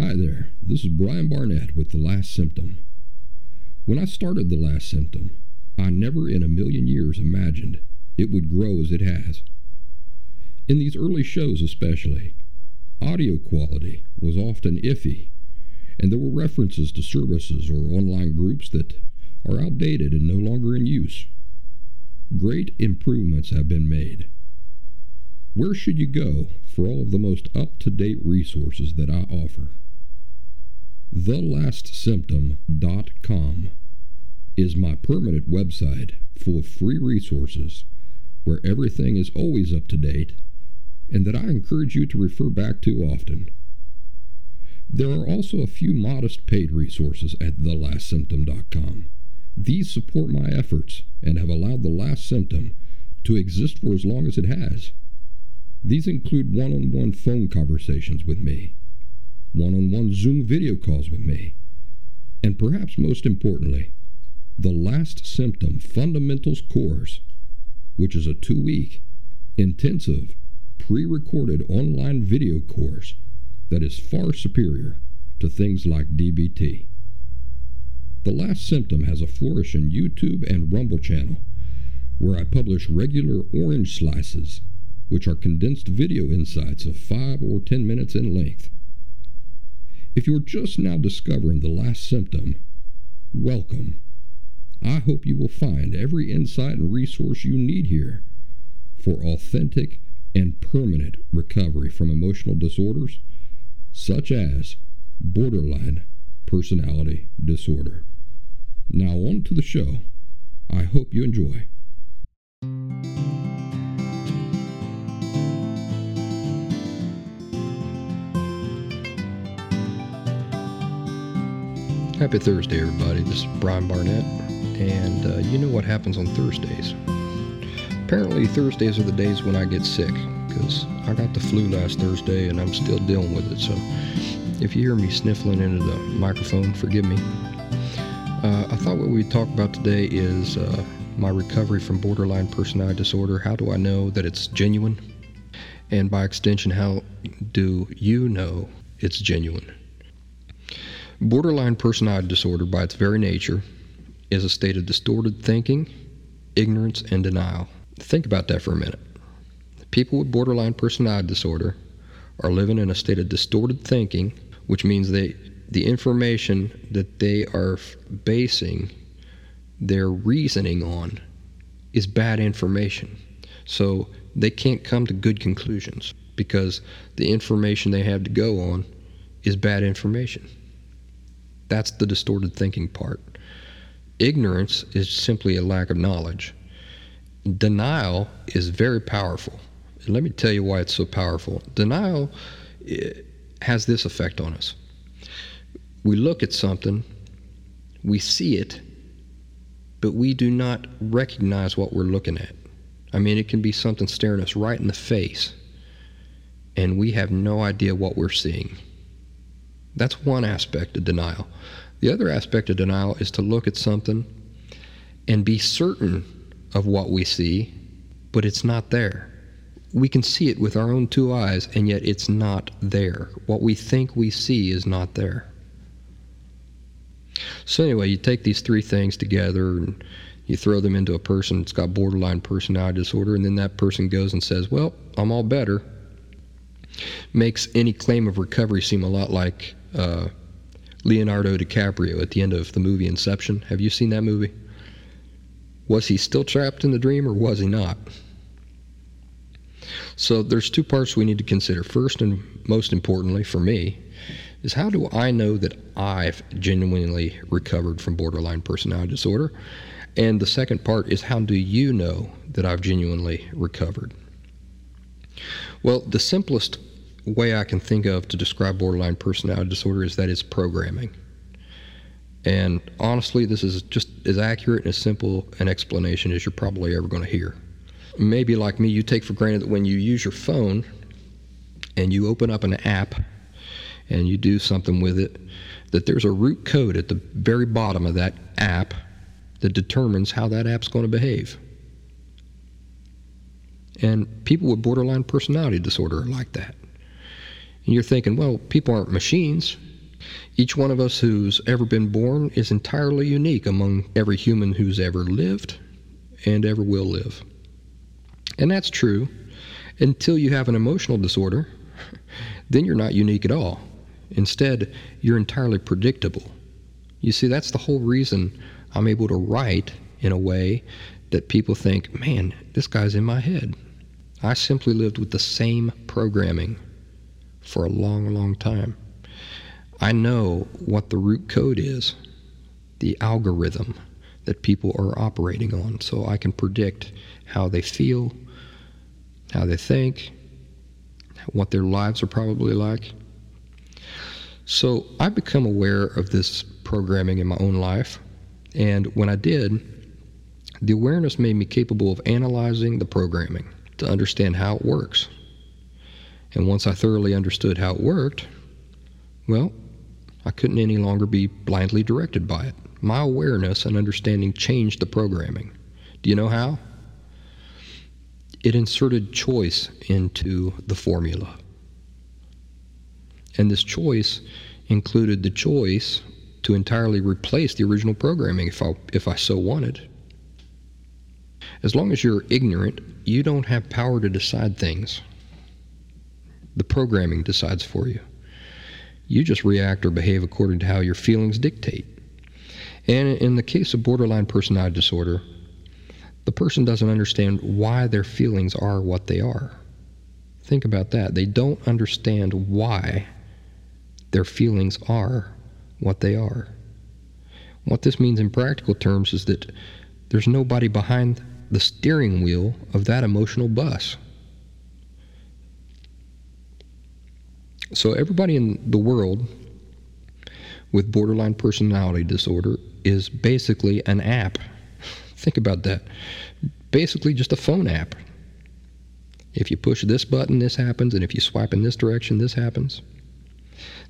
Hi there, this is Brian Barnett with The Last Symptom. When I started The Last Symptom, I never in a million years imagined it would grow as it has. In these early shows, especially, audio quality was often iffy, and there were references to services or online groups that are outdated and no longer in use. Great improvements have been made. Where should you go for all of the most up to date resources that I offer? TheLastSymptom.com is my permanent website full of free resources where everything is always up to date and that I encourage you to refer back to often. There are also a few modest paid resources at TheLastSymptom.com. These support my efforts and have allowed The Last Symptom to exist for as long as it has. These include one on one phone conversations with me, one on one Zoom video calls with me, and perhaps most importantly, the Last Symptom Fundamentals course, which is a two week, intensive, pre recorded online video course that is far superior to things like DBT. The Last Symptom has a flourishing YouTube and Rumble channel where I publish regular orange slices, which are condensed video insights of 5 or 10 minutes in length. If you're just now discovering The Last Symptom, welcome. I hope you will find every insight and resource you need here for authentic and permanent recovery from emotional disorders such as borderline personality disorder. Now, on to the show. I hope you enjoy. Happy Thursday, everybody. This is Brian Barnett, and uh, you know what happens on Thursdays. Apparently, Thursdays are the days when I get sick because I got the flu last Thursday and I'm still dealing with it. So, if you hear me sniffling into the microphone, forgive me. Uh, I thought what we'd talk about today is uh, my recovery from borderline personality disorder. How do I know that it's genuine? And by extension, how do you know it's genuine? Borderline personality disorder, by its very nature, is a state of distorted thinking, ignorance, and denial. Think about that for a minute. People with borderline personality disorder are living in a state of distorted thinking, which means they the information that they are basing their reasoning on is bad information. So they can't come to good conclusions because the information they have to go on is bad information. That's the distorted thinking part. Ignorance is simply a lack of knowledge. Denial is very powerful. Let me tell you why it's so powerful. Denial eh, has this effect on us. We look at something, we see it, but we do not recognize what we're looking at. I mean, it can be something staring us right in the face, and we have no idea what we're seeing. That's one aspect of denial. The other aspect of denial is to look at something and be certain of what we see, but it's not there. We can see it with our own two eyes, and yet it's not there. What we think we see is not there. So, anyway, you take these three things together and you throw them into a person that's got borderline personality disorder, and then that person goes and says, Well, I'm all better. Makes any claim of recovery seem a lot like uh, Leonardo DiCaprio at the end of the movie Inception. Have you seen that movie? Was he still trapped in the dream or was he not? So there's two parts we need to consider. First and most importantly for me is how do I know that I've genuinely recovered from borderline personality disorder? And the second part is how do you know that I've genuinely recovered? Well, the simplest way I can think of to describe borderline personality disorder is that it's programming. And honestly, this is just as accurate and as simple an explanation as you're probably ever going to hear. Maybe like me, you take for granted that when you use your phone and you open up an app and you do something with it, that there's a root code at the very bottom of that app that determines how that app's going to behave. And people with borderline personality disorder are like that. And you're thinking, well, people aren't machines. Each one of us who's ever been born is entirely unique among every human who's ever lived and ever will live. And that's true until you have an emotional disorder, then you're not unique at all. Instead, you're entirely predictable. You see, that's the whole reason I'm able to write in a way that people think, man, this guy's in my head. I simply lived with the same programming for a long, long time. I know what the root code is, the algorithm that people are operating on, so I can predict how they feel, how they think, what their lives are probably like. So I become aware of this programming in my own life, and when I did, the awareness made me capable of analyzing the programming to understand how it works. And once I thoroughly understood how it worked, well, I couldn't any longer be blindly directed by it. My awareness and understanding changed the programming. Do you know how? It inserted choice into the formula. And this choice included the choice to entirely replace the original programming if I, if I so wanted. As long as you're ignorant, you don't have power to decide things. The programming decides for you. You just react or behave according to how your feelings dictate. And in the case of borderline personality disorder, the person doesn't understand why their feelings are what they are. Think about that. They don't understand why their feelings are what they are. What this means in practical terms is that there's nobody behind the steering wheel of that emotional bus. So, everybody in the world with borderline personality disorder is basically an app. Think about that. Basically, just a phone app. If you push this button, this happens, and if you swipe in this direction, this happens.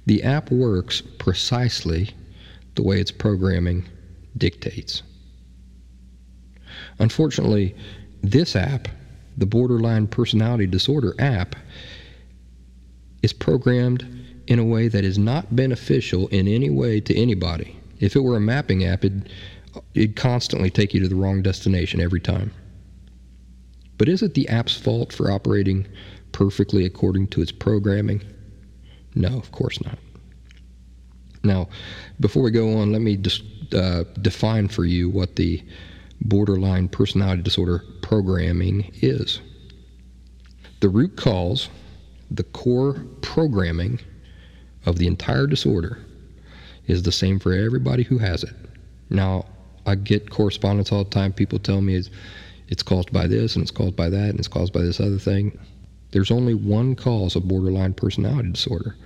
The app works precisely the way its programming dictates. Unfortunately, this app, the Borderline Personality Disorder app, is programmed in a way that is not beneficial in any way to anybody. If it were a mapping app, it'd, it'd constantly take you to the wrong destination every time. But is it the app's fault for operating perfectly according to its programming? No, of course not. Now, before we go on, let me just uh, define for you what the borderline personality disorder programming is. The root cause the core programming of the entire disorder is the same for everybody who has it. Now, I get correspondence all the time. People tell me it's, it's caused by this and it's caused by that and it's caused by this other thing. There's only one cause of borderline personality disorder.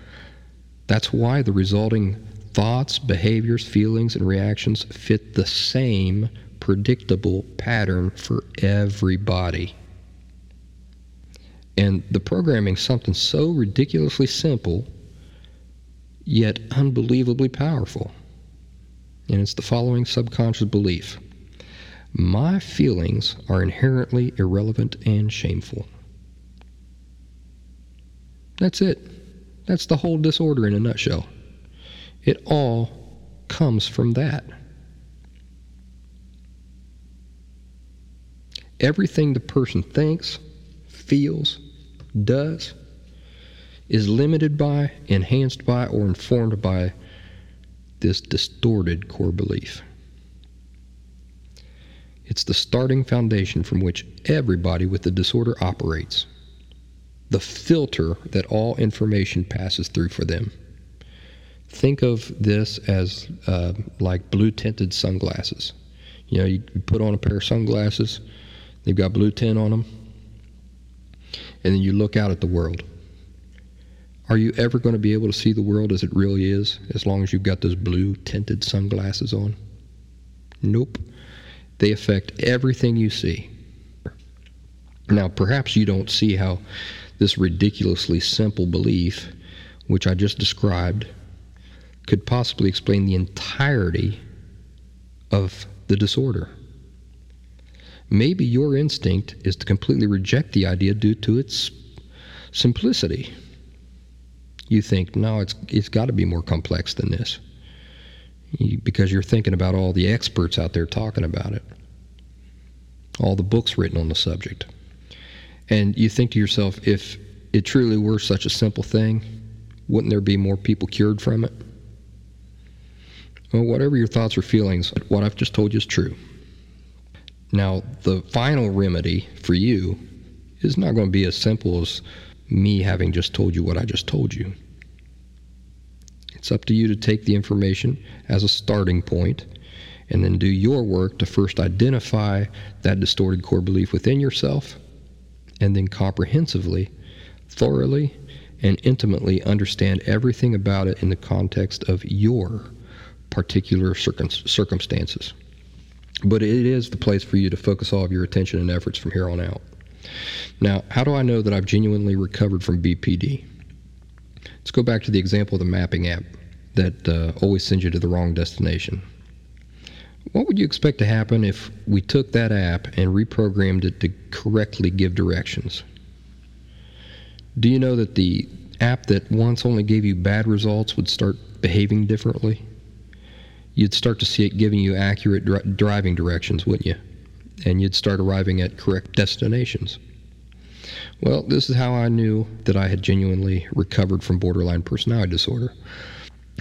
That's why the resulting thoughts, behaviors, feelings, and reactions fit the same predictable pattern for everybody. And the programming something so ridiculously simple, yet unbelievably powerful. And it's the following subconscious belief My feelings are inherently irrelevant and shameful. That's it. That's the whole disorder in a nutshell. It all comes from that. Everything the person thinks, feels, does, is limited by, enhanced by, or informed by this distorted core belief. It's the starting foundation from which everybody with the disorder operates, the filter that all information passes through for them. Think of this as uh, like blue tinted sunglasses. You know, you put on a pair of sunglasses, they've got blue tint on them and then you look out at the world. Are you ever going to be able to see the world as it really is as long as you've got those blue tinted sunglasses on? Nope. They affect everything you see. Now, perhaps you don't see how this ridiculously simple belief, which I just described, could possibly explain the entirety of the disorder. Maybe your instinct is to completely reject the idea due to its simplicity. You think, no, it's, it's got to be more complex than this. You, because you're thinking about all the experts out there talking about it, all the books written on the subject. And you think to yourself, if it truly were such a simple thing, wouldn't there be more people cured from it? Well, whatever your thoughts or feelings, what I've just told you is true. Now, the final remedy for you is not going to be as simple as me having just told you what I just told you. It's up to you to take the information as a starting point and then do your work to first identify that distorted core belief within yourself and then comprehensively, thoroughly, and intimately understand everything about it in the context of your particular circum- circumstances. But it is the place for you to focus all of your attention and efforts from here on out. Now, how do I know that I've genuinely recovered from BPD? Let's go back to the example of the mapping app that uh, always sends you to the wrong destination. What would you expect to happen if we took that app and reprogrammed it to correctly give directions? Do you know that the app that once only gave you bad results would start behaving differently? You'd start to see it giving you accurate dri- driving directions, wouldn't you? And you'd start arriving at correct destinations. Well, this is how I knew that I had genuinely recovered from borderline personality disorder.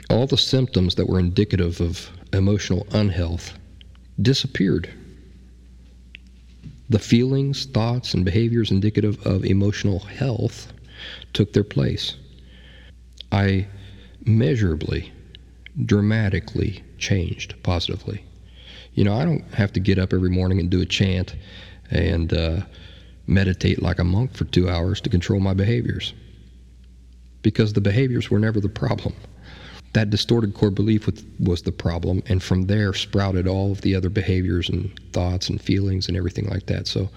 All the symptoms that were indicative of emotional unhealth disappeared. The feelings, thoughts, and behaviors indicative of emotional health took their place. I measurably, dramatically changed positively. You know, I don't have to get up every morning and do a chant and uh, meditate like a monk for two hours to control my behaviors because the behaviors were never the problem. That distorted core belief was the problem, and from there sprouted all of the other behaviors and thoughts and feelings and everything like that. So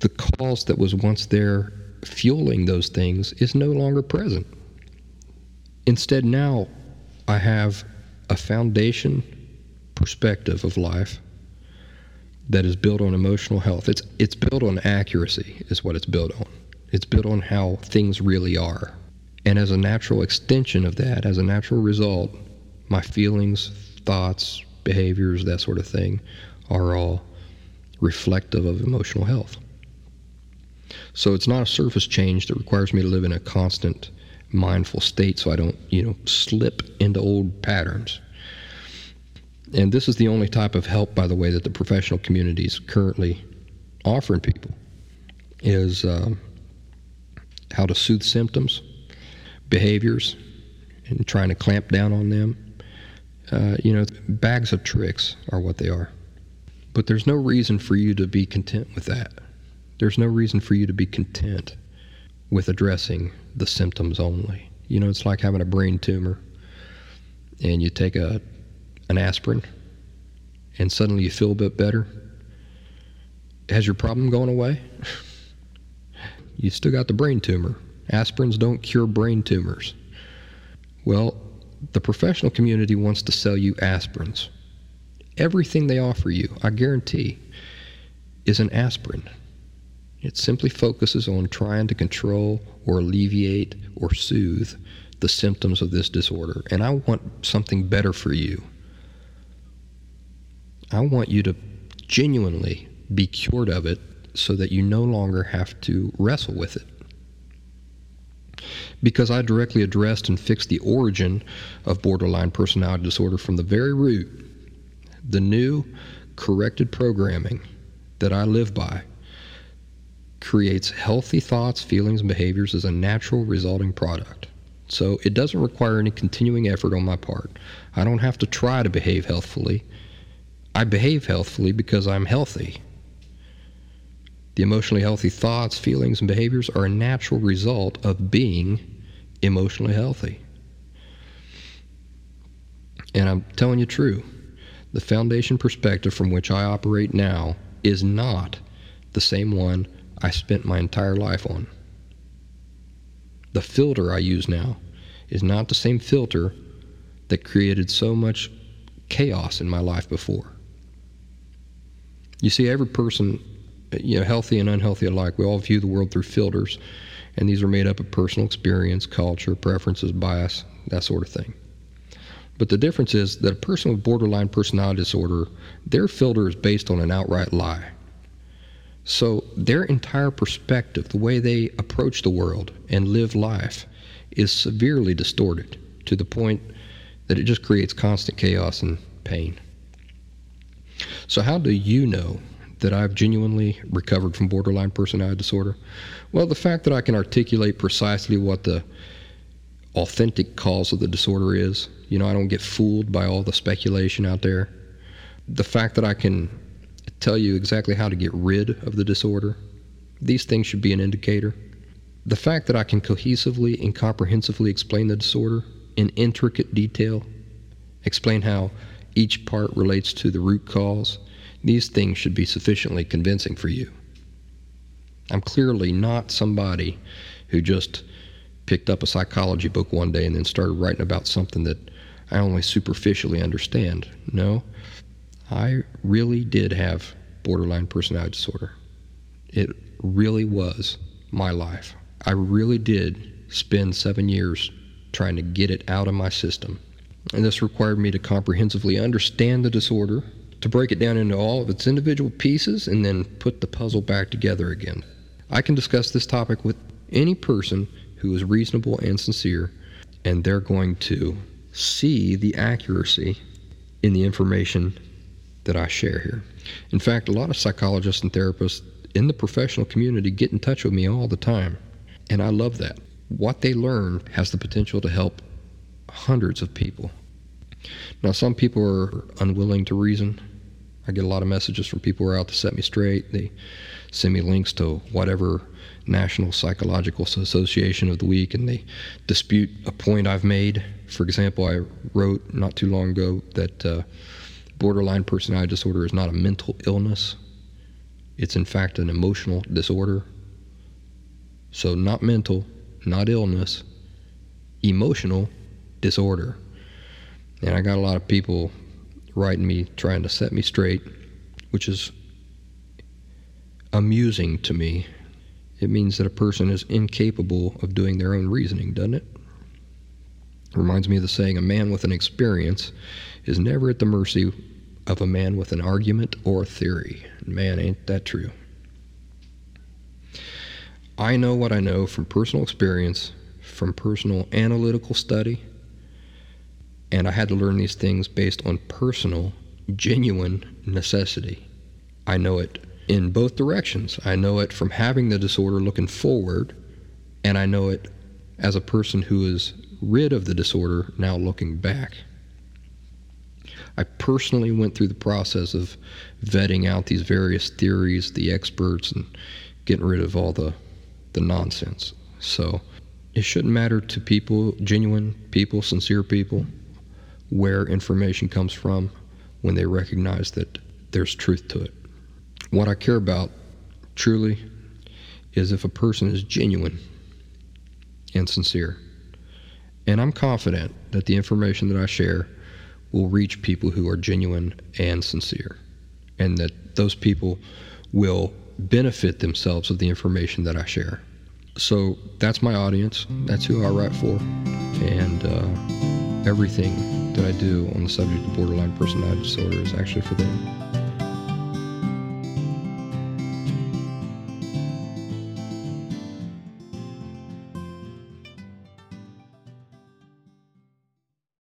the cause that was once there fueling those things is no longer present. Instead, now I have a foundation perspective of life that is built on emotional health. It's it's built on accuracy is what it's built on. It's built on how things really are. And as a natural extension of that, as a natural result, my feelings, thoughts, behaviors, that sort of thing are all reflective of emotional health. So it's not a surface change that requires me to live in a constant mindful state so I don't, you know, slip into old patterns. And this is the only type of help, by the way, that the professional community is currently offering people is um, how to soothe symptoms, behaviors, and trying to clamp down on them. Uh, you know, bags of tricks are what they are. But there's no reason for you to be content with that. There's no reason for you to be content with addressing the symptoms only. You know, it's like having a brain tumor and you take a an aspirin and suddenly you feel a bit better. Has your problem gone away? you still got the brain tumor. Aspirins don't cure brain tumors. Well, the professional community wants to sell you aspirins. Everything they offer you, I guarantee, is an aspirin. It simply focuses on trying to control or alleviate or soothe the symptoms of this disorder. And I want something better for you. I want you to genuinely be cured of it so that you no longer have to wrestle with it. Because I directly addressed and fixed the origin of borderline personality disorder from the very root, the new corrected programming that I live by creates healthy thoughts, feelings, and behaviors as a natural resulting product. So it doesn't require any continuing effort on my part. I don't have to try to behave healthfully. I behave healthfully because I'm healthy. The emotionally healthy thoughts, feelings, and behaviors are a natural result of being emotionally healthy. And I'm telling you true. The foundation perspective from which I operate now is not the same one I spent my entire life on. The filter I use now is not the same filter that created so much chaos in my life before. You see, every person, you know, healthy and unhealthy alike, we all view the world through filters. And these are made up of personal experience, culture, preferences, bias, that sort of thing. But the difference is that a person with borderline personality disorder, their filter is based on an outright lie. So their entire perspective, the way they approach the world and live life, is severely distorted to the point that it just creates constant chaos and pain. So, how do you know that I've genuinely recovered from borderline personality disorder? Well, the fact that I can articulate precisely what the authentic cause of the disorder is. You know, I don't get fooled by all the speculation out there. The fact that I can tell you exactly how to get rid of the disorder, these things should be an indicator. The fact that I can cohesively and comprehensively explain the disorder in intricate detail, explain how each part relates to the root cause, these things should be sufficiently convincing for you. I'm clearly not somebody who just picked up a psychology book one day and then started writing about something that I only superficially understand. No, I really did have borderline personality disorder. It really was my life. I really did spend seven years trying to get it out of my system. And this required me to comprehensively understand the disorder, to break it down into all of its individual pieces, and then put the puzzle back together again. I can discuss this topic with any person who is reasonable and sincere, and they're going to see the accuracy in the information that I share here. In fact, a lot of psychologists and therapists in the professional community get in touch with me all the time, and I love that. What they learn has the potential to help hundreds of people. Now, some people are unwilling to reason. I get a lot of messages from people who are out to set me straight. They send me links to whatever National Psychological Association of the week and they dispute a point I've made. For example, I wrote not too long ago that uh, borderline personality disorder is not a mental illness, it's in fact an emotional disorder. So, not mental, not illness, emotional disorder. And I got a lot of people writing me trying to set me straight, which is amusing to me it means that a person is incapable of doing their own reasoning, doesn't it? Reminds me of the saying a man with an experience is never at the mercy of a man with an argument or theory. Man, ain't that true. I know what I know from personal experience, from personal analytical study, and I had to learn these things based on personal, genuine necessity. I know it in both directions. I know it from having the disorder looking forward, and I know it as a person who is rid of the disorder now looking back. I personally went through the process of vetting out these various theories, the experts, and getting rid of all the, the nonsense. So it shouldn't matter to people, genuine people, sincere people, where information comes from when they recognize that there's truth to it. What I care about truly is if a person is genuine and sincere. And I'm confident that the information that I share will reach people who are genuine and sincere, and that those people will benefit themselves of the information that I share. So that's my audience. That's who I write for. And uh, everything that I do on the subject of borderline personality disorder is actually for them.